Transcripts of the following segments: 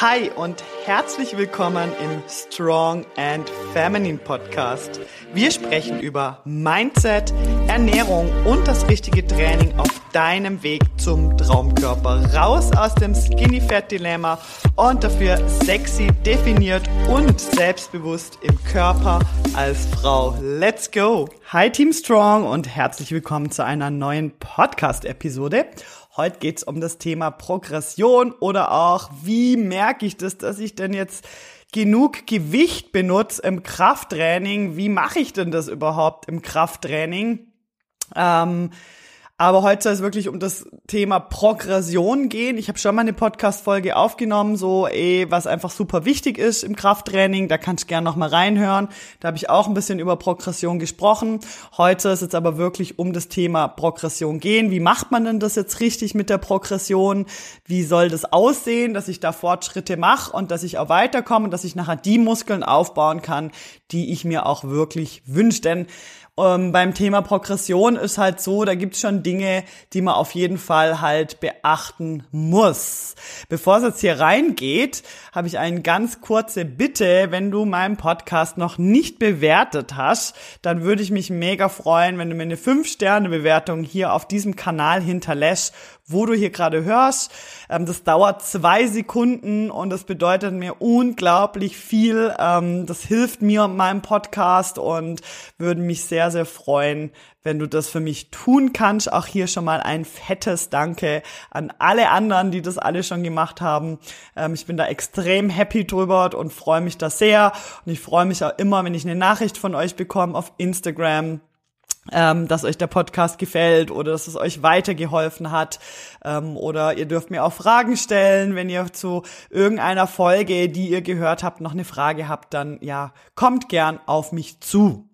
Hi und herzlich willkommen im Strong and Feminine Podcast. Wir sprechen über Mindset, Ernährung und das richtige Training auf deinem Weg zum Traumkörper. Raus aus dem Skinny Fat Dilemma und dafür sexy, definiert und selbstbewusst im Körper als Frau. Let's go! Hi Team Strong und herzlich willkommen zu einer neuen Podcast Episode. Heute geht's um das Thema Progression oder auch, wie merke ich das, dass ich denn jetzt genug Gewicht benutze im Krafttraining? Wie mache ich denn das überhaupt im Krafttraining? Ähm, aber heute soll es wirklich um das Thema Progression gehen. Ich habe schon mal eine Podcast-Folge aufgenommen, so eh, was einfach super wichtig ist im Krafttraining. Da kannst du gerne noch mal reinhören. Da habe ich auch ein bisschen über Progression gesprochen. Heute ist es aber wirklich um das Thema Progression gehen. Wie macht man denn das jetzt richtig mit der Progression? Wie soll das aussehen, dass ich da Fortschritte mache und dass ich auch weiterkomme und dass ich nachher die Muskeln aufbauen kann, die ich mir auch wirklich wünsche. Denn ähm, beim Thema Progression ist halt so, da gibt's schon Dinge, die man auf jeden Fall halt beachten muss. Bevor es jetzt hier reingeht, habe ich eine ganz kurze Bitte. Wenn du meinen Podcast noch nicht bewertet hast, dann würde ich mich mega freuen, wenn du mir eine 5-Sterne-Bewertung hier auf diesem Kanal hinterlässt, wo du hier gerade hörst. Ähm, das dauert zwei Sekunden und das bedeutet mir unglaublich viel. Ähm, das hilft mir und meinem Podcast und würde mich sehr, sehr freuen, wenn du das für mich tun kannst. Auch hier schon mal ein fettes Danke an alle anderen, die das alle schon gemacht haben. Ähm, ich bin da extrem happy drüber und freue mich da sehr. Und ich freue mich auch immer, wenn ich eine Nachricht von euch bekomme auf Instagram ähm, dass euch der Podcast gefällt oder dass es euch weitergeholfen hat. Ähm, oder ihr dürft mir auch Fragen stellen, wenn ihr zu irgendeiner Folge, die ihr gehört habt, noch eine Frage habt, dann ja, kommt gern auf mich zu.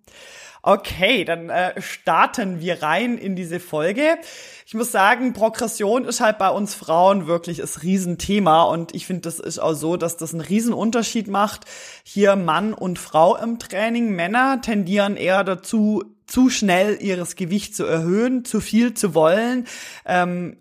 Okay, dann äh, starten wir rein in diese Folge. Ich muss sagen, Progression ist halt bei uns Frauen wirklich das Riesenthema und ich finde, das ist auch so, dass das einen Riesenunterschied macht. Hier Mann und Frau im Training. Männer tendieren eher dazu, zu schnell ihres Gewicht zu erhöhen, zu viel zu wollen, ähm,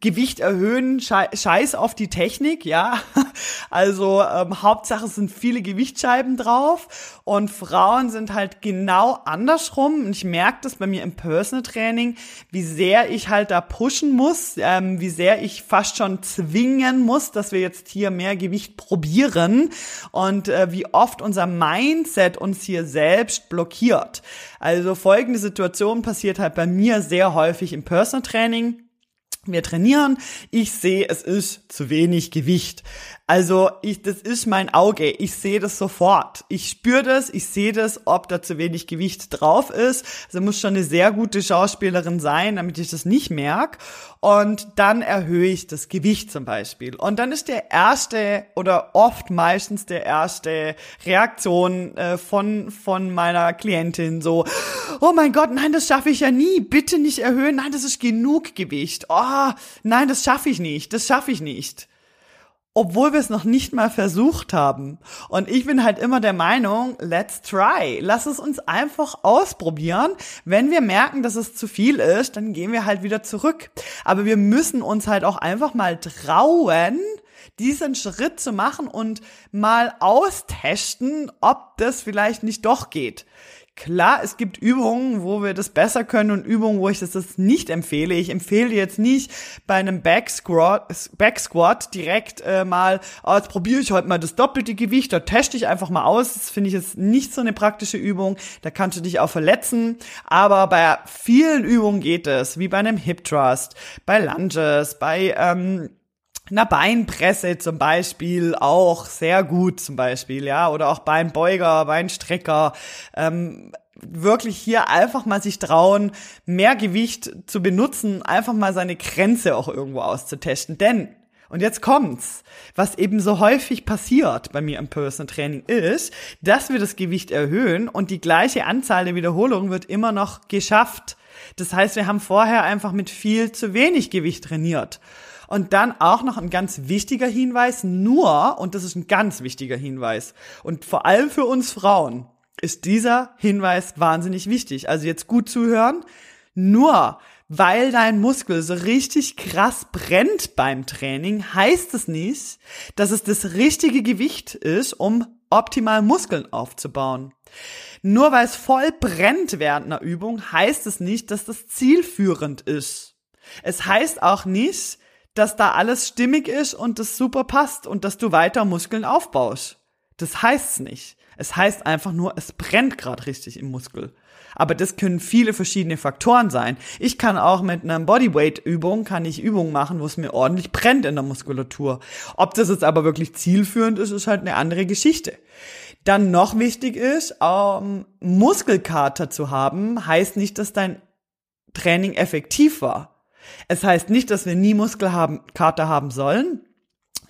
Gewicht erhöhen, scheiß auf die Technik, ja. Also ähm, Hauptsache sind viele Gewichtsscheiben drauf und Frauen sind halt genau andersrum. Und ich merke das bei mir im Personal Training, wie sehr ich halt da pushen muss, ähm, wie sehr ich fast schon zwingen muss, dass wir jetzt hier mehr Gewicht probieren und äh, wie oft unser Mindset uns hier selbst blockiert. Also folgende Situation passiert halt bei mir sehr häufig im Personal Training wir trainieren, ich sehe, es ist zu wenig Gewicht. Also ich, das ist mein Auge. Ich sehe das sofort. Ich spüre das, ich sehe das, ob da zu wenig Gewicht drauf ist. Also muss schon eine sehr gute Schauspielerin sein, damit ich das nicht merke. Und dann erhöhe ich das Gewicht zum Beispiel. Und dann ist der erste oder oft meistens der erste Reaktion äh, von, von meiner Klientin so, oh mein Gott, nein, das schaffe ich ja nie. Bitte nicht erhöhen. Nein, das ist genug Gewicht. Oh, nein, das schaffe ich nicht. Das schaffe ich nicht obwohl wir es noch nicht mal versucht haben. Und ich bin halt immer der Meinung, let's try. Lass es uns einfach ausprobieren. Wenn wir merken, dass es zu viel ist, dann gehen wir halt wieder zurück. Aber wir müssen uns halt auch einfach mal trauen, diesen Schritt zu machen und mal austesten, ob das vielleicht nicht doch geht. Klar, es gibt Übungen, wo wir das besser können und Übungen, wo ich das, das nicht empfehle. Ich empfehle jetzt nicht bei einem Back Squat, Back Squat direkt äh, mal, oh, jetzt probiere ich heute mal das doppelte Gewicht, da teste ich einfach mal aus. Das finde ich jetzt nicht so eine praktische Übung. Da kannst du dich auch verletzen. Aber bei vielen Übungen geht es, wie bei einem Hip Thrust, bei Lunges, bei ähm, einer Beinpresse zum Beispiel auch sehr gut zum Beispiel, ja, oder auch Beinbeuger, Beinstrecker, ähm, wirklich hier einfach mal sich trauen, mehr Gewicht zu benutzen, einfach mal seine Grenze auch irgendwo auszutesten, denn und jetzt kommt's. Was eben so häufig passiert bei mir im Personal Training ist, dass wir das Gewicht erhöhen und die gleiche Anzahl der Wiederholungen wird immer noch geschafft. Das heißt, wir haben vorher einfach mit viel zu wenig Gewicht trainiert. Und dann auch noch ein ganz wichtiger Hinweis, nur, und das ist ein ganz wichtiger Hinweis, und vor allem für uns Frauen ist dieser Hinweis wahnsinnig wichtig. Also jetzt gut zuhören, nur weil dein Muskel so richtig krass brennt beim Training, heißt es nicht, dass es das richtige Gewicht ist, um optimal Muskeln aufzubauen. Nur weil es voll brennt während einer Übung, heißt es nicht, dass das zielführend ist. Es heißt auch nicht, dass da alles stimmig ist und das super passt und dass du weiter Muskeln aufbaust. Das heißt's nicht. Es heißt einfach nur, es brennt gerade richtig im Muskel. Aber das können viele verschiedene Faktoren sein. Ich kann auch mit einer Bodyweight-Übung, kann ich Übungen machen, wo es mir ordentlich brennt in der Muskulatur. Ob das jetzt aber wirklich zielführend ist, ist halt eine andere Geschichte. Dann noch wichtig ist, ähm, Muskelkater zu haben, heißt nicht, dass dein Training effektiv war. Es heißt nicht, dass wir nie Muskelkater haben sollen.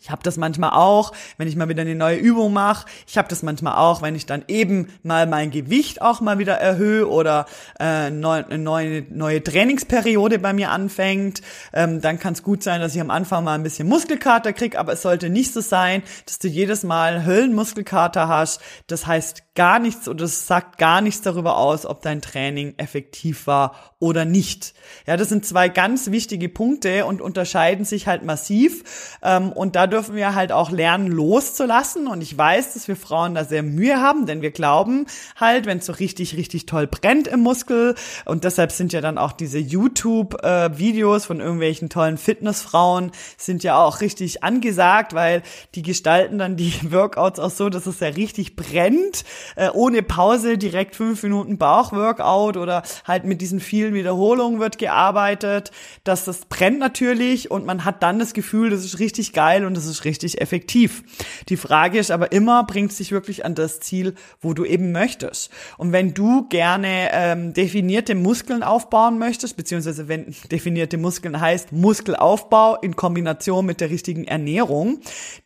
Ich habe das manchmal auch, wenn ich mal wieder eine neue Übung mache. Ich habe das manchmal auch, wenn ich dann eben mal mein Gewicht auch mal wieder erhöhe oder äh, eine neue, neue Trainingsperiode bei mir anfängt. Ähm, dann kann es gut sein, dass ich am Anfang mal ein bisschen Muskelkater krieg, aber es sollte nicht so sein, dass du jedes Mal Höllenmuskelkater hast. Das heißt gar nichts oder es sagt gar nichts darüber aus, ob dein Training effektiv war oder nicht. Ja, das sind zwei ganz wichtige Punkte und unterscheiden sich halt massiv. Ähm, und da dürfen wir halt auch lernen, loszulassen. Und ich weiß, dass wir Frauen da sehr Mühe haben, denn wir glauben halt, wenn es so richtig, richtig toll brennt im Muskel. Und deshalb sind ja dann auch diese YouTube-Videos von irgendwelchen tollen Fitnessfrauen sind ja auch richtig angesagt, weil die gestalten dann die Workouts auch so, dass es ja richtig brennt äh, ohne Pause direkt fünf Minuten Bauchworkout oder halt mit diesen vielen Wiederholungen wird gearbeitet. dass das brennt natürlich und man hat dann das Gefühl, das ist richtig geil und das ist richtig effektiv. Die Frage ist aber immer, bringt es dich wirklich an das Ziel, wo du eben möchtest? Und wenn du gerne ähm, definierte Muskeln aufbauen möchtest, beziehungsweise wenn definierte Muskeln heißt Muskelaufbau in Kombination mit der richtigen Ernährung,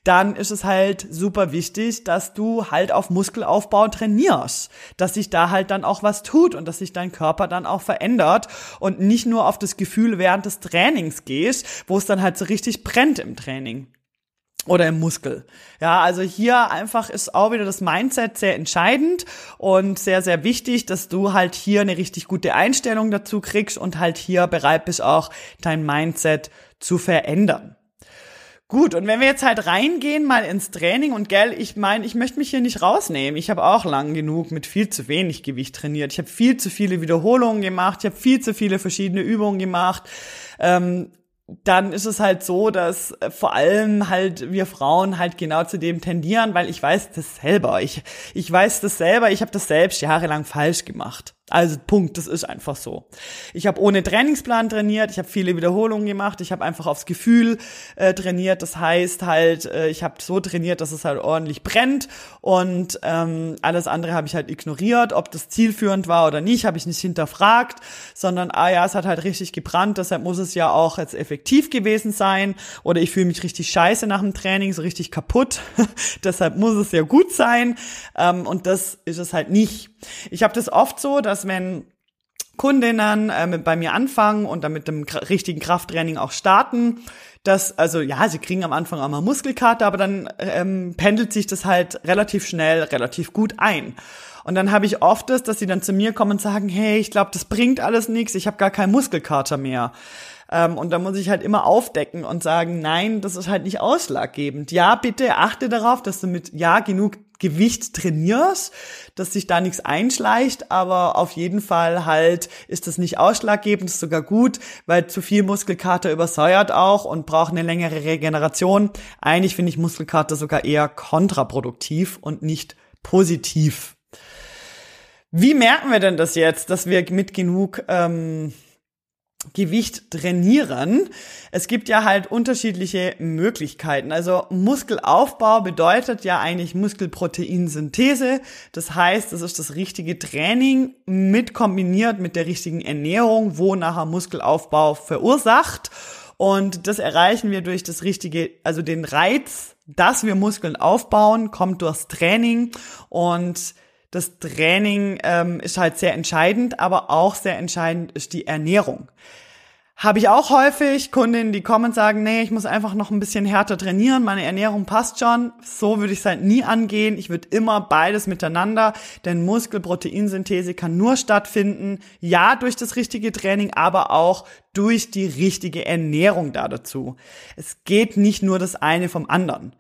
dann ist es halt super wichtig, dass du halt auf Muskelaufbau trainierst, dass sich da halt dann auch was tut und dass sich dein Körper dann auch verändert und nicht nur auf das Gefühl während des Trainings gehst, wo es dann halt so richtig brennt im Training oder im Muskel. Ja, also hier einfach ist auch wieder das Mindset sehr entscheidend und sehr, sehr wichtig, dass du halt hier eine richtig gute Einstellung dazu kriegst und halt hier bereit bist, auch dein Mindset zu verändern. Gut, und wenn wir jetzt halt reingehen mal ins Training und gell, ich meine, ich möchte mich hier nicht rausnehmen. Ich habe auch lang genug mit viel zu wenig Gewicht trainiert. Ich habe viel zu viele Wiederholungen gemacht, ich habe viel zu viele verschiedene Übungen gemacht. Ähm, dann ist es halt so, dass äh, vor allem halt wir Frauen halt genau zu dem tendieren, weil ich weiß das selber. Ich, ich weiß das selber, ich habe das selbst jahrelang falsch gemacht. Also Punkt, das ist einfach so. Ich habe ohne Trainingsplan trainiert, ich habe viele Wiederholungen gemacht, ich habe einfach aufs Gefühl äh, trainiert. Das heißt halt, äh, ich habe so trainiert, dass es halt ordentlich brennt und ähm, alles andere habe ich halt ignoriert. Ob das zielführend war oder nicht, habe ich nicht hinterfragt, sondern ah ja, es hat halt richtig gebrannt, deshalb muss es ja auch jetzt effektiv gewesen sein. Oder ich fühle mich richtig scheiße nach dem Training, so richtig kaputt. deshalb muss es ja gut sein. Ähm, und das ist es halt nicht. Ich habe das oft so, dass wenn Kundinnen äh, bei mir anfangen und dann mit dem richtigen Krafttraining auch starten, dass, also ja, sie kriegen am Anfang auch mal Muskelkater, aber dann ähm, pendelt sich das halt relativ schnell, relativ gut ein. Und dann habe ich oft das, dass sie dann zu mir kommen und sagen, hey, ich glaube, das bringt alles nichts, ich habe gar keinen Muskelkater mehr. Ähm, und da muss ich halt immer aufdecken und sagen, nein, das ist halt nicht ausschlaggebend. Ja, bitte achte darauf, dass du mit ja genug Gewicht trainierst, dass sich da nichts einschleicht, aber auf jeden Fall halt ist das nicht ausschlaggebend, ist sogar gut, weil zu viel Muskelkater übersäuert auch und braucht eine längere Regeneration. Eigentlich finde ich Muskelkater sogar eher kontraproduktiv und nicht positiv. Wie merken wir denn das jetzt, dass wir mit genug ähm, Gewicht trainieren. Es gibt ja halt unterschiedliche Möglichkeiten. Also Muskelaufbau bedeutet ja eigentlich Muskelproteinsynthese. Das heißt, es ist das richtige Training mit kombiniert mit der richtigen Ernährung, wo nachher Muskelaufbau verursacht. Und das erreichen wir durch das richtige, also den Reiz, dass wir Muskeln aufbauen, kommt durchs Training und das Training ähm, ist halt sehr entscheidend, aber auch sehr entscheidend ist die Ernährung. habe ich auch häufig Kundinnen, die kommen und sagen, nee, ich muss einfach noch ein bisschen härter trainieren, meine Ernährung passt schon. So würde ich es halt nie angehen. Ich würde immer beides miteinander, denn Muskelproteinsynthese kann nur stattfinden, ja, durch das richtige Training, aber auch durch die richtige Ernährung da dazu. Es geht nicht nur das eine vom anderen.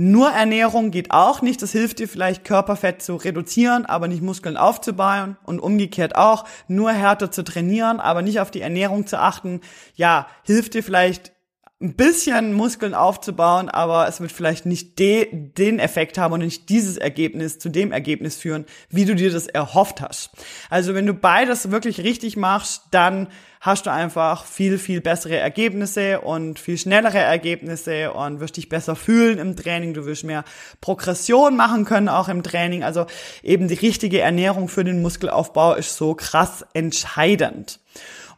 Nur Ernährung geht auch nicht. Das hilft dir vielleicht Körperfett zu reduzieren, aber nicht Muskeln aufzubauen und umgekehrt auch. Nur härter zu trainieren, aber nicht auf die Ernährung zu achten. Ja, hilft dir vielleicht ein bisschen Muskeln aufzubauen, aber es wird vielleicht nicht de, den Effekt haben und nicht dieses Ergebnis zu dem Ergebnis führen, wie du dir das erhofft hast. Also wenn du beides wirklich richtig machst, dann hast du einfach viel, viel bessere Ergebnisse und viel schnellere Ergebnisse und wirst dich besser fühlen im Training. Du wirst mehr Progression machen können auch im Training. Also eben die richtige Ernährung für den Muskelaufbau ist so krass entscheidend.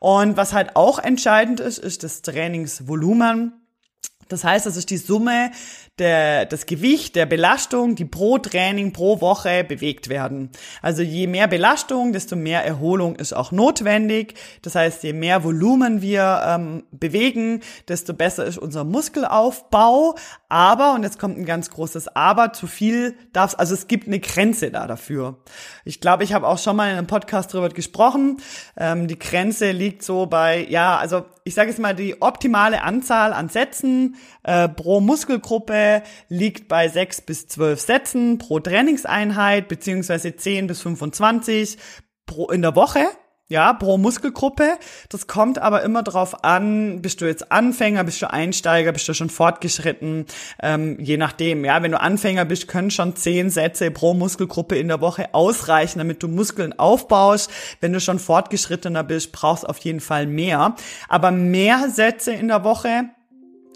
Und was halt auch entscheidend ist, ist das Trainingsvolumen. Das heißt, das ist die Summe der, das Gewicht der Belastung, die pro Training, pro Woche bewegt werden. Also je mehr Belastung, desto mehr Erholung ist auch notwendig. Das heißt, je mehr Volumen wir ähm, bewegen, desto besser ist unser Muskelaufbau. Aber, und jetzt kommt ein ganz großes Aber, zu viel darf also es gibt eine Grenze da dafür. Ich glaube, ich habe auch schon mal in einem Podcast darüber gesprochen. Ähm, die Grenze liegt so bei, ja, also ich sage jetzt mal, die optimale Anzahl an Sätzen äh, pro Muskelgruppe liegt bei 6 bis 12 Sätzen pro Trainingseinheit, beziehungsweise 10 bis 25 pro, in der Woche ja, pro Muskelgruppe. Das kommt aber immer drauf an, bist du jetzt Anfänger, bist du Einsteiger, bist du schon fortgeschritten, ähm, je nachdem. Ja, wenn du Anfänger bist, können schon zehn Sätze pro Muskelgruppe in der Woche ausreichen, damit du Muskeln aufbaust. Wenn du schon fortgeschrittener bist, brauchst auf jeden Fall mehr. Aber mehr Sätze in der Woche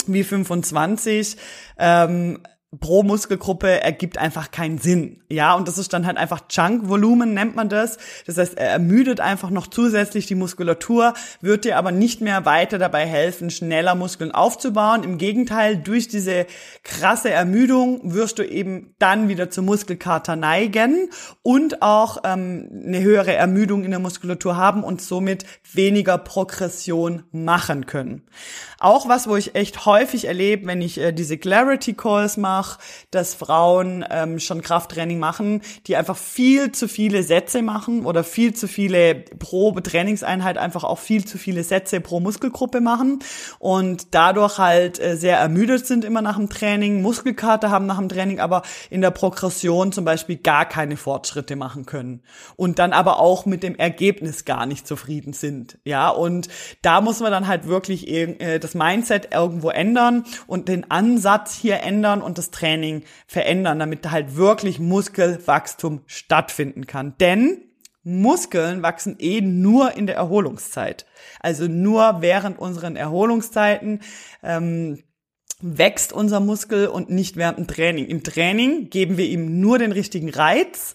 wie 25 ähm, pro Muskelgruppe ergibt einfach keinen Sinn. Ja, und das ist dann halt einfach Chunk-Volumen, nennt man das. Das heißt, er ermüdet einfach noch zusätzlich die Muskulatur, wird dir aber nicht mehr weiter dabei helfen, schneller Muskeln aufzubauen. Im Gegenteil, durch diese krasse Ermüdung wirst du eben dann wieder zur Muskelkater neigen und auch ähm, eine höhere Ermüdung in der Muskulatur haben und somit weniger Progression machen können. Auch was, wo ich echt häufig erlebe, wenn ich äh, diese Clarity Calls mache, dass Frauen ähm, schon Krafttraining machen, die einfach viel zu viele Sätze machen oder viel zu viele pro Trainingseinheit einfach auch viel zu viele Sätze pro Muskelgruppe machen und dadurch halt äh, sehr ermüdet sind immer nach dem Training, Muskelkater haben nach dem Training, aber in der Progression zum Beispiel gar keine Fortschritte machen können und dann aber auch mit dem Ergebnis gar nicht zufrieden sind. Ja, und da muss man dann halt wirklich äh, das Mindset irgendwo ändern und den Ansatz hier ändern und das Training verändern, damit halt wirklich Muskelwachstum stattfinden kann. Denn Muskeln wachsen eh nur in der Erholungszeit. Also nur während unseren Erholungszeiten ähm, wächst unser Muskel und nicht während dem Training. Im Training geben wir ihm nur den richtigen Reiz,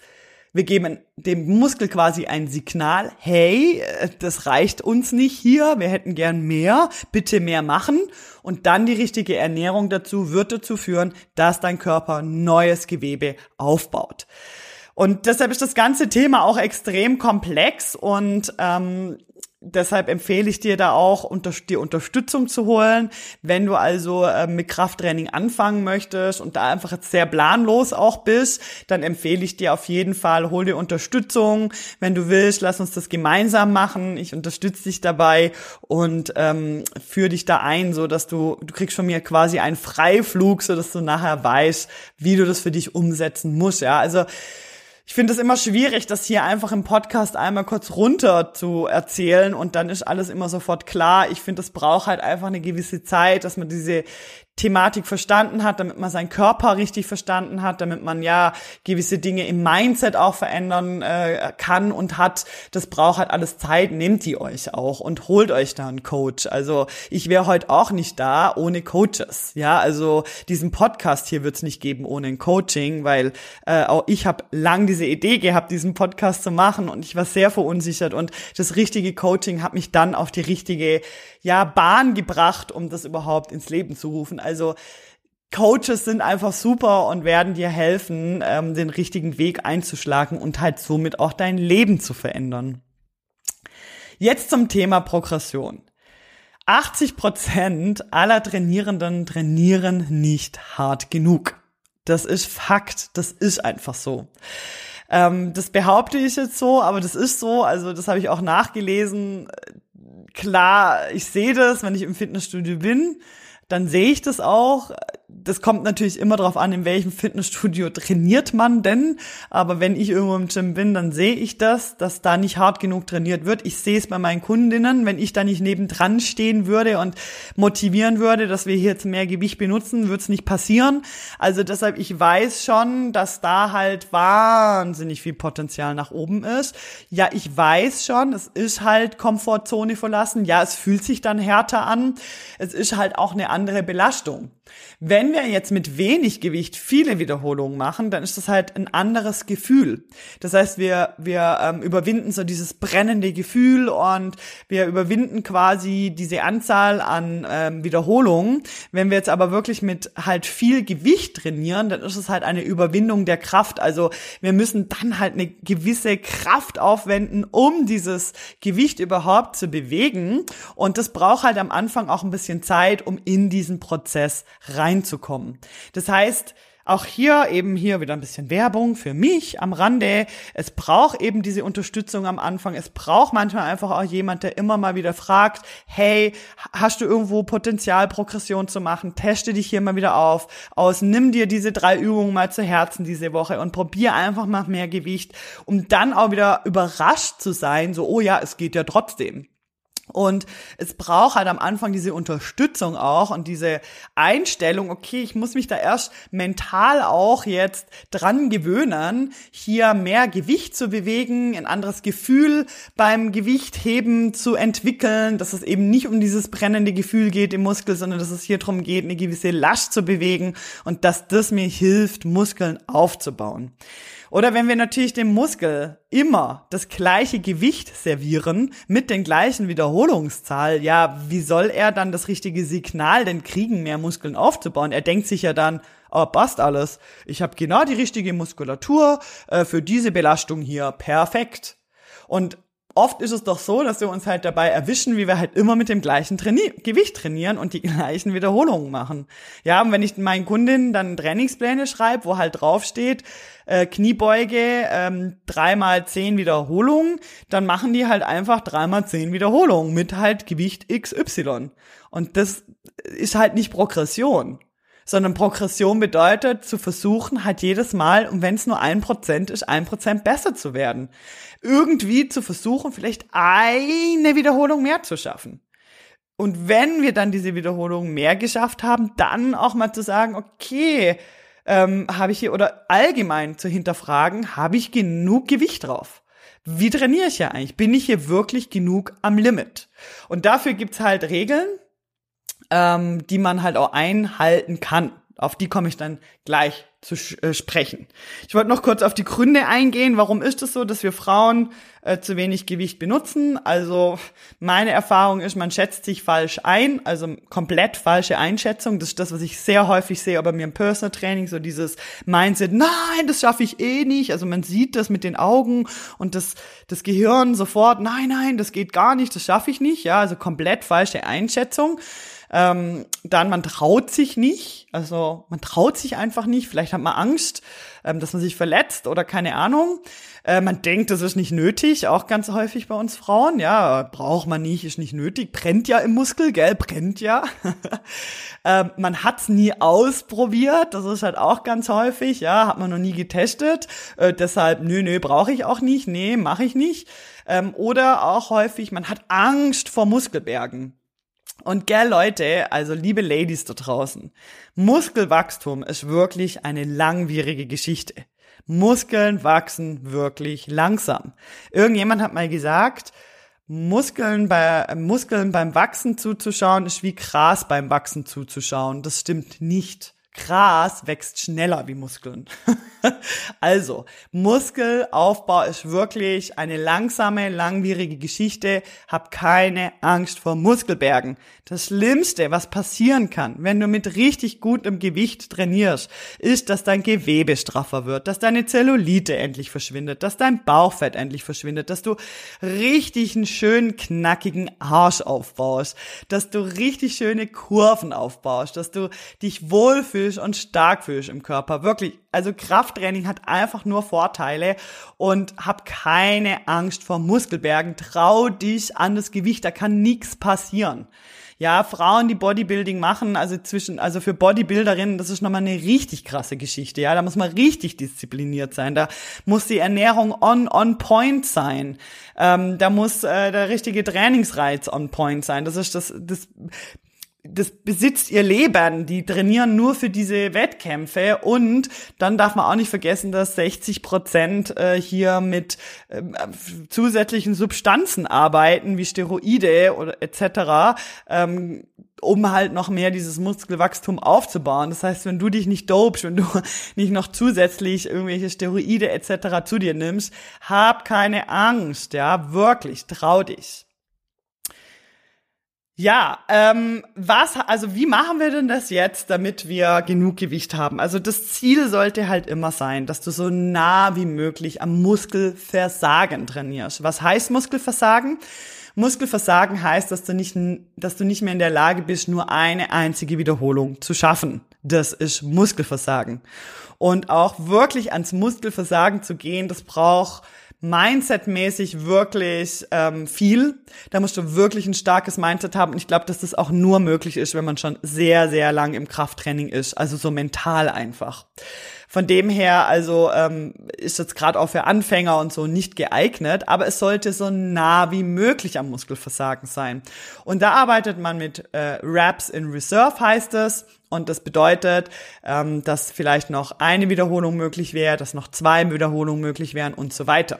wir geben dem Muskel quasi ein Signal, hey, das reicht uns nicht hier, wir hätten gern mehr, bitte mehr machen. Und dann die richtige Ernährung dazu wird dazu führen, dass dein Körper neues Gewebe aufbaut. Und deshalb ist das ganze Thema auch extrem komplex und ähm, Deshalb empfehle ich dir da auch, unter, die Unterstützung zu holen. Wenn du also äh, mit Krafttraining anfangen möchtest und da einfach jetzt sehr planlos auch bist, dann empfehle ich dir auf jeden Fall, hol dir Unterstützung. Wenn du willst, lass uns das gemeinsam machen. Ich unterstütze dich dabei und ähm, führe dich da ein, so dass du, du kriegst von mir quasi einen Freiflug, so dass du nachher weißt, wie du das für dich umsetzen musst. Ja, also ich finde es immer schwierig, das hier einfach im Podcast einmal kurz runter zu erzählen und dann ist alles immer sofort klar. Ich finde, es braucht halt einfach eine gewisse Zeit, dass man diese Thematik verstanden hat, damit man seinen Körper richtig verstanden hat, damit man ja gewisse Dinge im Mindset auch verändern äh, kann und hat. Das braucht halt alles Zeit. Nehmt die euch auch und holt euch da einen Coach. Also ich wäre heute auch nicht da ohne Coaches. Ja, also diesen Podcast hier wird es nicht geben ohne ein Coaching, weil äh, auch ich habe lang diese Idee gehabt, diesen Podcast zu machen und ich war sehr verunsichert und das richtige Coaching hat mich dann auf die richtige ja Bahn gebracht, um das überhaupt ins Leben zu rufen. Also Coaches sind einfach super und werden dir helfen, ähm, den richtigen Weg einzuschlagen und halt somit auch dein Leben zu verändern. Jetzt zum Thema Progression. 80 Prozent aller Trainierenden trainieren nicht hart genug. Das ist Fakt. Das ist einfach so. Ähm, das behaupte ich jetzt so, aber das ist so. Also das habe ich auch nachgelesen. Klar, ich sehe das, wenn ich im Fitnessstudio bin dann sehe ich das auch das kommt natürlich immer darauf an, in welchem Fitnessstudio trainiert man denn. Aber wenn ich irgendwo im Gym bin, dann sehe ich das, dass da nicht hart genug trainiert wird. Ich sehe es bei meinen Kundinnen, wenn ich da nicht nebendran stehen würde und motivieren würde, dass wir hier jetzt mehr Gewicht benutzen, würde es nicht passieren. Also deshalb, ich weiß schon, dass da halt wahnsinnig viel Potenzial nach oben ist. Ja, ich weiß schon, es ist halt Komfortzone verlassen. Ja, es fühlt sich dann härter an. Es ist halt auch eine andere Belastung. Wenn wir jetzt mit wenig Gewicht viele Wiederholungen machen, dann ist das halt ein anderes Gefühl. Das heißt, wir, wir ähm, überwinden so dieses brennende Gefühl und wir überwinden quasi diese Anzahl an ähm, Wiederholungen. Wenn wir jetzt aber wirklich mit halt viel Gewicht trainieren, dann ist es halt eine Überwindung der Kraft. Also wir müssen dann halt eine gewisse Kraft aufwenden, um dieses Gewicht überhaupt zu bewegen. Und das braucht halt am Anfang auch ein bisschen Zeit, um in diesen Prozess reinzukommen. Das heißt, auch hier eben hier wieder ein bisschen Werbung für mich am Rande. Es braucht eben diese Unterstützung am Anfang. Es braucht manchmal einfach auch jemand, der immer mal wieder fragt, hey, hast du irgendwo Potenzial, Progression zu machen? Teste dich hier mal wieder auf, aus. Nimm dir diese drei Übungen mal zu Herzen diese Woche und probier einfach mal mehr Gewicht, um dann auch wieder überrascht zu sein, so, oh ja, es geht ja trotzdem. Und es braucht halt am Anfang diese Unterstützung auch und diese Einstellung, okay, ich muss mich da erst mental auch jetzt dran gewöhnen, hier mehr Gewicht zu bewegen, ein anderes Gefühl beim Gewichtheben zu entwickeln, dass es eben nicht um dieses brennende Gefühl geht im Muskel, sondern dass es hier darum geht, eine gewisse Last zu bewegen und dass das mir hilft, Muskeln aufzubauen. Oder wenn wir natürlich dem Muskel immer das gleiche Gewicht servieren mit den gleichen Wiederholungszahl, ja, wie soll er dann das richtige Signal denn kriegen, mehr Muskeln aufzubauen? Er denkt sich ja dann, oh, passt alles. Ich habe genau die richtige Muskulatur äh, für diese Belastung hier. Perfekt. Und oft ist es doch so, dass wir uns halt dabei erwischen, wie wir halt immer mit dem gleichen Traini Gewicht trainieren und die gleichen Wiederholungen machen. Ja, und wenn ich meinen Kundinnen dann Trainingspläne schreibe, wo halt draufsteht, äh, Kniebeuge, ähm, dreimal zehn Wiederholungen, dann machen die halt einfach dreimal zehn Wiederholungen mit halt Gewicht XY. Und das ist halt nicht Progression sondern Progression bedeutet zu versuchen, halt jedes Mal, und wenn es nur ein Prozent ist, ein Prozent besser zu werden. Irgendwie zu versuchen, vielleicht eine Wiederholung mehr zu schaffen. Und wenn wir dann diese Wiederholung mehr geschafft haben, dann auch mal zu sagen, okay, ähm, habe ich hier oder allgemein zu hinterfragen, habe ich genug Gewicht drauf? Wie trainiere ich ja eigentlich? Bin ich hier wirklich genug am Limit? Und dafür gibt's halt Regeln, ähm, die man halt auch einhalten kann. Auf die komme ich dann gleich zu äh, sprechen. Ich wollte noch kurz auf die Gründe eingehen. Warum ist es so, dass wir Frauen äh, zu wenig Gewicht benutzen? Also meine Erfahrung ist, man schätzt sich falsch ein, also komplett falsche Einschätzung. Das ist das, was ich sehr häufig sehe, aber mir im Personal Training so dieses Mindset, nein, das schaffe ich eh nicht. Also man sieht das mit den Augen und das, das Gehirn sofort, nein, nein, das geht gar nicht, das schaffe ich nicht. Ja, also komplett falsche Einschätzung. Ähm, dann, man traut sich nicht, also man traut sich einfach nicht, vielleicht hat man Angst, ähm, dass man sich verletzt oder keine Ahnung. Äh, man denkt, das ist nicht nötig, auch ganz häufig bei uns Frauen. Ja, braucht man nicht, ist nicht nötig, brennt ja im Muskel, gell, brennt ja. ähm, man hat's nie ausprobiert, das ist halt auch ganz häufig, ja, hat man noch nie getestet. Äh, deshalb, nö, nö, brauche ich auch nicht, nee, mache ich nicht. Ähm, oder auch häufig, man hat Angst vor Muskelbergen. Und gell, Leute, also liebe Ladies da draußen, Muskelwachstum ist wirklich eine langwierige Geschichte. Muskeln wachsen wirklich langsam. Irgendjemand hat mal gesagt, Muskeln, bei, Muskeln beim Wachsen zuzuschauen ist wie Gras beim Wachsen zuzuschauen. Das stimmt nicht. Gras wächst schneller wie Muskeln. also, Muskelaufbau ist wirklich eine langsame, langwierige Geschichte. Hab keine Angst vor Muskelbergen. Das Schlimmste, was passieren kann, wenn du mit richtig gutem Gewicht trainierst, ist, dass dein Gewebe straffer wird, dass deine Zellulite endlich verschwindet, dass dein Bauchfett endlich verschwindet, dass du richtig einen schönen, knackigen Arsch aufbaust, dass du richtig schöne Kurven aufbaust, dass du dich wohlfühlst und stark fühlst im Körper. Wirklich, also Krafttraining hat einfach nur Vorteile und hab keine Angst vor Muskelbergen. Trau dich an das Gewicht, da kann nichts passieren. Ja, Frauen, die Bodybuilding machen, also zwischen, also für Bodybuilderinnen, das ist nochmal eine richtig krasse Geschichte. Ja, da muss man richtig diszipliniert sein. Da muss die Ernährung on, on point sein. Ähm, da muss äh, der richtige Trainingsreiz on point sein. Das ist das, das das besitzt ihr Leben, die trainieren nur für diese Wettkämpfe und dann darf man auch nicht vergessen, dass 60 Prozent äh, hier mit äh, zusätzlichen Substanzen arbeiten, wie Steroide oder etc., ähm, um halt noch mehr dieses Muskelwachstum aufzubauen. Das heißt, wenn du dich nicht dopest, wenn du nicht noch zusätzlich irgendwelche Steroide etc. zu dir nimmst, hab keine Angst, ja, wirklich, trau dich. Ja, ähm, was, also wie machen wir denn das jetzt, damit wir genug Gewicht haben? Also das Ziel sollte halt immer sein, dass du so nah wie möglich am Muskelversagen trainierst. Was heißt Muskelversagen? Muskelversagen heißt, dass du nicht, dass du nicht mehr in der Lage bist, nur eine einzige Wiederholung zu schaffen. Das ist Muskelversagen. Und auch wirklich ans Muskelversagen zu gehen, das braucht Mindset-mäßig wirklich ähm, viel. Da musst du wirklich ein starkes Mindset haben. Und ich glaube, dass das auch nur möglich ist, wenn man schon sehr, sehr lang im Krafttraining ist. Also so mental einfach. Von dem her, also ähm, ist jetzt gerade auch für Anfänger und so nicht geeignet, aber es sollte so nah wie möglich am Muskelversagen sein. Und da arbeitet man mit äh, Reps in Reserve, heißt es. Und das bedeutet, ähm, dass vielleicht noch eine Wiederholung möglich wäre, dass noch zwei Wiederholungen möglich wären und so weiter.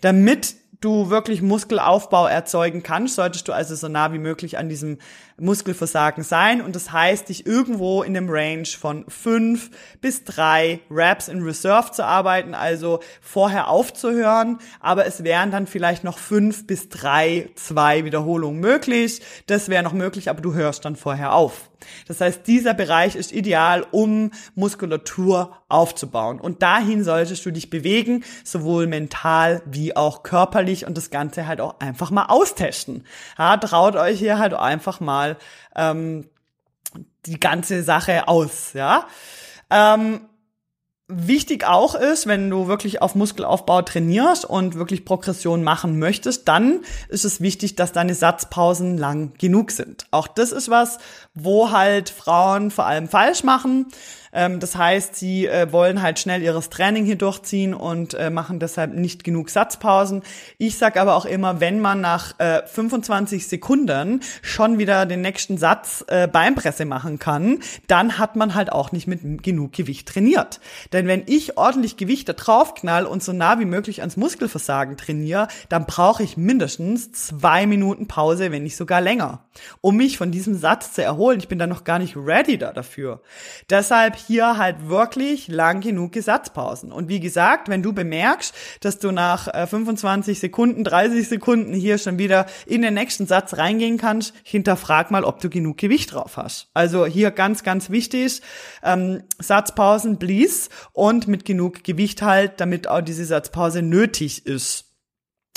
Damit du wirklich Muskelaufbau erzeugen kannst, solltest du also so nah wie möglich an diesem Muskelversagen sein. Und das heißt, dich irgendwo in dem Range von fünf bis drei Reps in Reserve zu arbeiten, also vorher aufzuhören. Aber es wären dann vielleicht noch fünf bis drei, zwei Wiederholungen möglich. Das wäre noch möglich, aber du hörst dann vorher auf. Das heißt, dieser Bereich ist ideal, um Muskulatur aufzubauen. Und dahin solltest du dich bewegen, sowohl mental wie auch körperlich und das Ganze halt auch einfach mal austesten. Ja, traut euch hier halt einfach mal ähm, die ganze Sache aus, ja. Ähm, Wichtig auch ist, wenn du wirklich auf Muskelaufbau trainierst und wirklich Progression machen möchtest, dann ist es wichtig, dass deine Satzpausen lang genug sind. Auch das ist was, wo halt Frauen vor allem falsch machen. Ähm, das heißt, sie äh, wollen halt schnell ihres Training hier durchziehen und äh, machen deshalb nicht genug Satzpausen. Ich sag aber auch immer, wenn man nach äh, 25 Sekunden schon wieder den nächsten Satz äh, Beinpresse machen kann, dann hat man halt auch nicht mit genug Gewicht trainiert. Denn wenn ich ordentlich Gewicht da drauf knall und so nah wie möglich ans Muskelversagen trainiere, dann brauche ich mindestens zwei Minuten Pause, wenn nicht sogar länger, um mich von diesem Satz zu erholen. Ich bin dann noch gar nicht ready da dafür. Deshalb hier halt wirklich lang genug Gesatzpausen. Und wie gesagt, wenn du bemerkst, dass du nach 25 äh, Sekunden, 30 Sekunden hier schon wieder in den nächsten Satz reingehen kannst, hinterfrag mal, ob du genug Gewicht drauf hast. Also hier ganz, ganz wichtig, ähm, Satzpausen, please, und mit genug Gewicht halt, damit auch diese Satzpause nötig ist.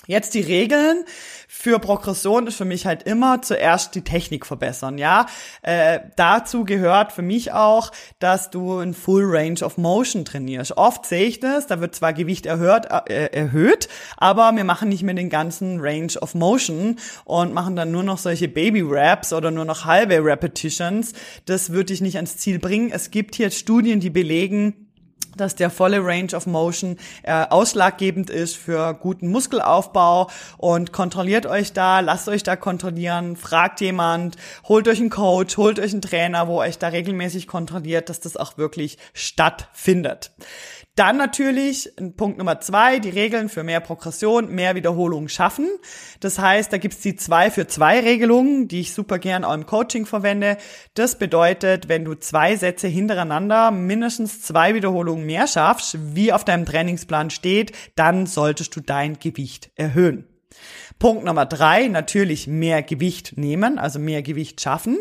Jetzt die Regeln für Progression ist für mich halt immer zuerst die Technik verbessern, ja. Äh, dazu gehört für mich auch, dass du ein Full Range of Motion trainierst. Oft sehe ich das, da wird zwar Gewicht erhöht, äh, erhöht, aber wir machen nicht mehr den ganzen Range of Motion und machen dann nur noch solche Baby Raps oder nur noch halbe Repetitions. Das würde dich nicht ans Ziel bringen. Es gibt hier Studien, die belegen, dass der volle Range of Motion äh, ausschlaggebend ist für guten Muskelaufbau und kontrolliert euch da, lasst euch da kontrollieren, fragt jemand, holt euch einen Coach, holt euch einen Trainer, wo euch da regelmäßig kontrolliert, dass das auch wirklich stattfindet. Dann natürlich Punkt Nummer zwei, die Regeln für mehr Progression, mehr Wiederholungen schaffen. Das heißt, da gibt's die zwei für zwei Regelungen, die ich super gern auch im Coaching verwende. Das bedeutet, wenn du zwei Sätze hintereinander mindestens zwei Wiederholungen mehr schaffst, wie auf deinem Trainingsplan steht, dann solltest du dein Gewicht erhöhen. Punkt Nummer drei, natürlich mehr Gewicht nehmen, also mehr Gewicht schaffen.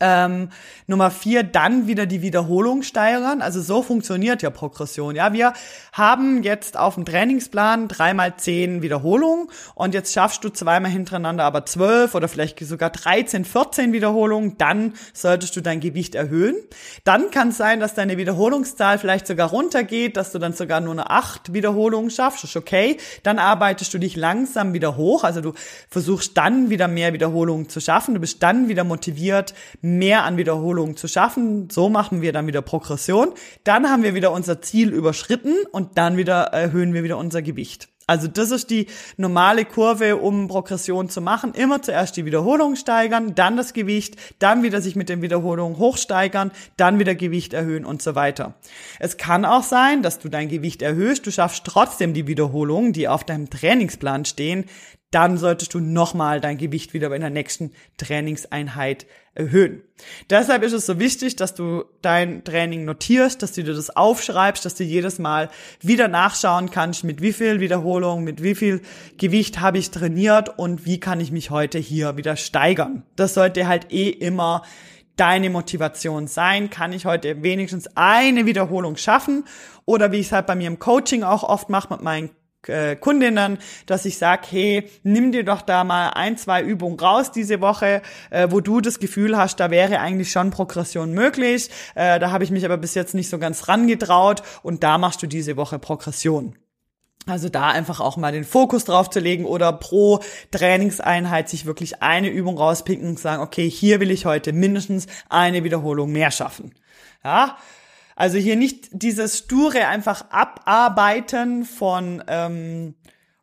Ähm, Nummer vier, dann wieder die Wiederholung steigern. Also so funktioniert ja Progression. Ja, wir haben jetzt auf dem Trainingsplan dreimal zehn Wiederholungen und jetzt schaffst du zweimal hintereinander aber zwölf oder vielleicht sogar 13, 14 Wiederholungen. Dann solltest du dein Gewicht erhöhen. Dann kann es sein, dass deine Wiederholungszahl vielleicht sogar runtergeht, dass du dann sogar nur eine acht Wiederholungen schaffst. Ist okay. Dann arbeitest du dich langsam wieder hoch. Also du versuchst dann wieder mehr Wiederholungen zu schaffen. Du bist dann wieder motiviert, mehr an Wiederholungen zu schaffen. So machen wir dann wieder Progression. Dann haben wir wieder unser Ziel überschritten und dann wieder erhöhen wir wieder unser Gewicht. Also das ist die normale Kurve, um Progression zu machen. Immer zuerst die Wiederholung steigern, dann das Gewicht, dann wieder sich mit den Wiederholungen hochsteigern, dann wieder Gewicht erhöhen und so weiter. Es kann auch sein, dass du dein Gewicht erhöhst, du schaffst trotzdem die Wiederholungen, die auf deinem Trainingsplan stehen dann solltest du nochmal dein Gewicht wieder in der nächsten Trainingseinheit erhöhen. Deshalb ist es so wichtig, dass du dein Training notierst, dass du dir das aufschreibst, dass du jedes Mal wieder nachschauen kannst, mit wie viel Wiederholung, mit wie viel Gewicht habe ich trainiert und wie kann ich mich heute hier wieder steigern. Das sollte halt eh immer deine Motivation sein? Kann ich heute wenigstens eine Wiederholung schaffen? Oder wie ich es halt bei mir im Coaching auch oft mache mit meinen äh, Kundinnen, dass ich sage, hey, nimm dir doch da mal ein, zwei Übungen raus diese Woche, äh, wo du das Gefühl hast, da wäre eigentlich schon Progression möglich. Äh, da habe ich mich aber bis jetzt nicht so ganz rangetraut und da machst du diese Woche Progression. Also da einfach auch mal den Fokus drauf zu legen oder pro Trainingseinheit sich wirklich eine Übung rauspicken und sagen, okay, hier will ich heute mindestens eine Wiederholung mehr schaffen. Ja, also hier nicht dieses sture einfach abarbeiten von ähm,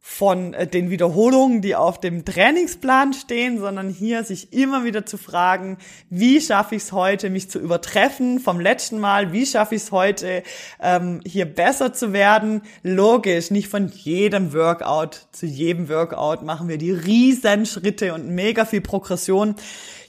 von äh, den Wiederholungen, die auf dem Trainingsplan stehen, sondern hier sich immer wieder zu fragen, wie schaffe ich es heute, mich zu übertreffen vom letzten Mal, wie schaffe ich es heute, ähm, hier besser zu werden. Logisch, nicht von jedem Workout zu jedem Workout machen wir die riesen Schritte und mega viel Progression.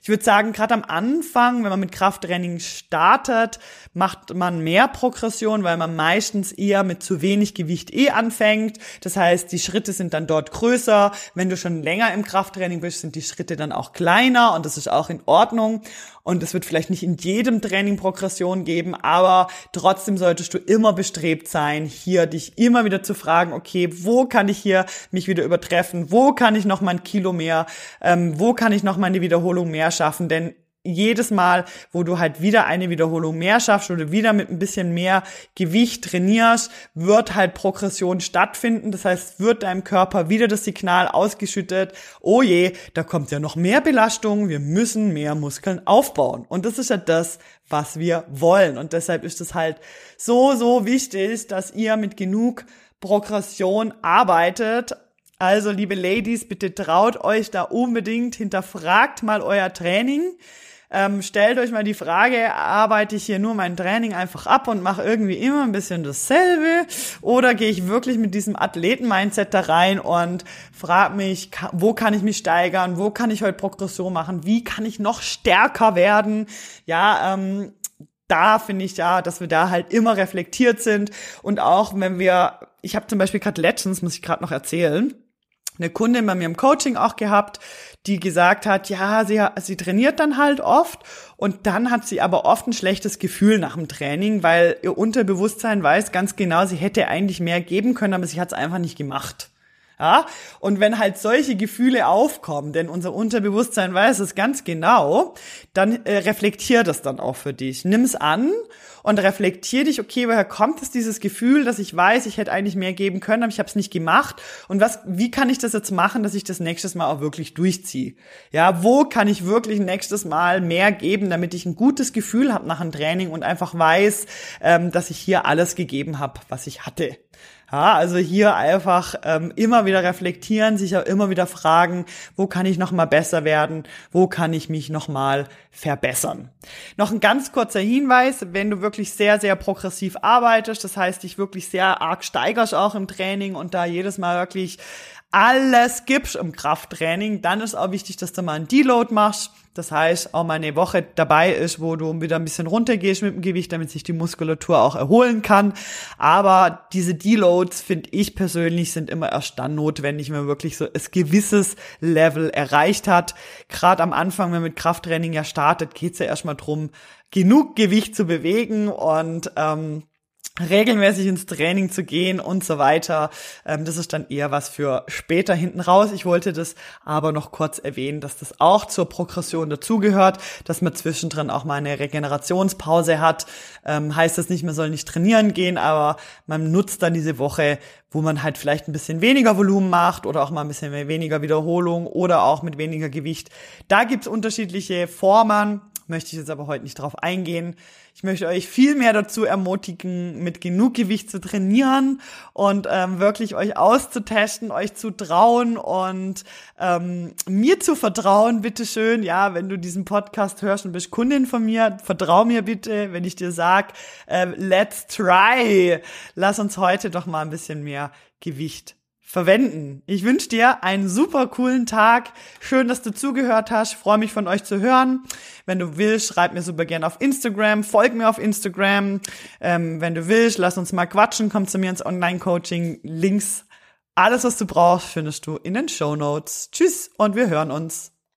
Ich würde sagen, gerade am Anfang, wenn man mit Krafttraining startet, macht man mehr Progression, weil man meistens eher mit zu wenig Gewicht eh anfängt. Das heißt, die Schritte sind dann dort größer. Wenn du schon länger im Krafttraining bist, sind die Schritte dann auch kleiner und das ist auch in Ordnung. Und es wird vielleicht nicht in jedem Training Progression geben, aber trotzdem solltest du immer bestrebt sein, hier dich immer wieder zu fragen, okay, wo kann ich hier mich wieder übertreffen? Wo kann ich noch mal ein Kilo mehr? Ähm, wo kann ich noch mal eine Wiederholung mehr schaffen? Denn jedes Mal, wo du halt wieder eine Wiederholung mehr schaffst oder wieder mit ein bisschen mehr Gewicht trainierst, wird halt Progression stattfinden. Das heißt, wird deinem Körper wieder das Signal ausgeschüttet, oh je, da kommt ja noch mehr Belastung, wir müssen mehr Muskeln aufbauen. Und das ist ja das, was wir wollen. Und deshalb ist es halt so, so wichtig, dass ihr mit genug Progression arbeitet, also, liebe Ladies, bitte traut euch da unbedingt, hinterfragt mal euer Training. Ähm, stellt euch mal die Frage, arbeite ich hier nur mein Training einfach ab und mache irgendwie immer ein bisschen dasselbe? Oder gehe ich wirklich mit diesem Athleten-Mindset da rein und frage mich, wo kann ich mich steigern, wo kann ich heute Progression machen, wie kann ich noch stärker werden? Ja, ähm, da finde ich ja, dass wir da halt immer reflektiert sind. Und auch wenn wir, ich habe zum Beispiel gerade letztens, muss ich gerade noch erzählen, eine Kundin bei mir im Coaching auch gehabt, die gesagt hat, ja, sie, sie trainiert dann halt oft und dann hat sie aber oft ein schlechtes Gefühl nach dem Training, weil ihr Unterbewusstsein weiß ganz genau, sie hätte eigentlich mehr geben können, aber sie hat es einfach nicht gemacht. Ja, und wenn halt solche Gefühle aufkommen, denn unser Unterbewusstsein weiß es ganz genau, dann äh, reflektiert das dann auch für dich. Nimm es an und reflektier dich, okay, woher kommt es dieses Gefühl, dass ich weiß, ich hätte eigentlich mehr geben können, aber ich habe es nicht gemacht und was wie kann ich das jetzt machen, dass ich das nächstes Mal auch wirklich durchziehe? Ja, wo kann ich wirklich nächstes Mal mehr geben, damit ich ein gutes Gefühl habe nach dem Training und einfach weiß, ähm, dass ich hier alles gegeben habe, was ich hatte. Ja, also hier einfach ähm, immer wieder reflektieren, sich auch immer wieder fragen, wo kann ich noch mal besser werden, wo kann ich mich noch mal verbessern. Noch ein ganz kurzer Hinweis, wenn du wirklich sehr sehr progressiv arbeitest, das heißt, dich wirklich sehr arg steigerst auch im Training und da jedes Mal wirklich alles gibst im Krafttraining, dann ist auch wichtig, dass du mal einen Deload machst. Das heißt, auch mal eine Woche dabei ist, wo du wieder ein bisschen runtergehst mit dem Gewicht, damit sich die Muskulatur auch erholen kann. Aber diese Deloads, finde ich persönlich, sind immer erst dann notwendig, wenn man wirklich so ein gewisses Level erreicht hat. Gerade am Anfang, wenn man mit Krafttraining ja startet, geht's ja erstmal drum, genug Gewicht zu bewegen und ähm, regelmäßig ins Training zu gehen und so weiter. Ähm, das ist dann eher was für später hinten raus. Ich wollte das aber noch kurz erwähnen, dass das auch zur Progression dazugehört, dass man zwischendrin auch mal eine Regenerationspause hat. Ähm, heißt das nicht, man soll nicht trainieren gehen, aber man nutzt dann diese Woche, wo man halt vielleicht ein bisschen weniger Volumen macht oder auch mal ein bisschen weniger Wiederholung oder auch mit weniger Gewicht. Da gibt's unterschiedliche Formen möchte ich jetzt aber heute nicht drauf eingehen. Ich möchte euch viel mehr dazu ermutigen, mit genug Gewicht zu trainieren und ähm, wirklich euch auszutesten, euch zu trauen und ähm, mir zu vertrauen, bitteschön. Ja, wenn du diesen Podcast hörst und bist Kundin von mir, vertrau mir bitte, wenn ich dir sag, äh, let's try. Lass uns heute doch mal ein bisschen mehr Gewicht verwenden. Ich wünsche dir einen super coolen Tag. Schön, dass du zugehört hast. freue mich von euch zu hören. Wenn du willst, schreib mir super gerne auf Instagram, folg mir auf Instagram. Ähm, wenn du willst, lass uns mal quatschen, komm zu mir ins Online-Coaching. Links, alles, was du brauchst, findest du in den Show Notes. Tschüss und wir hören uns.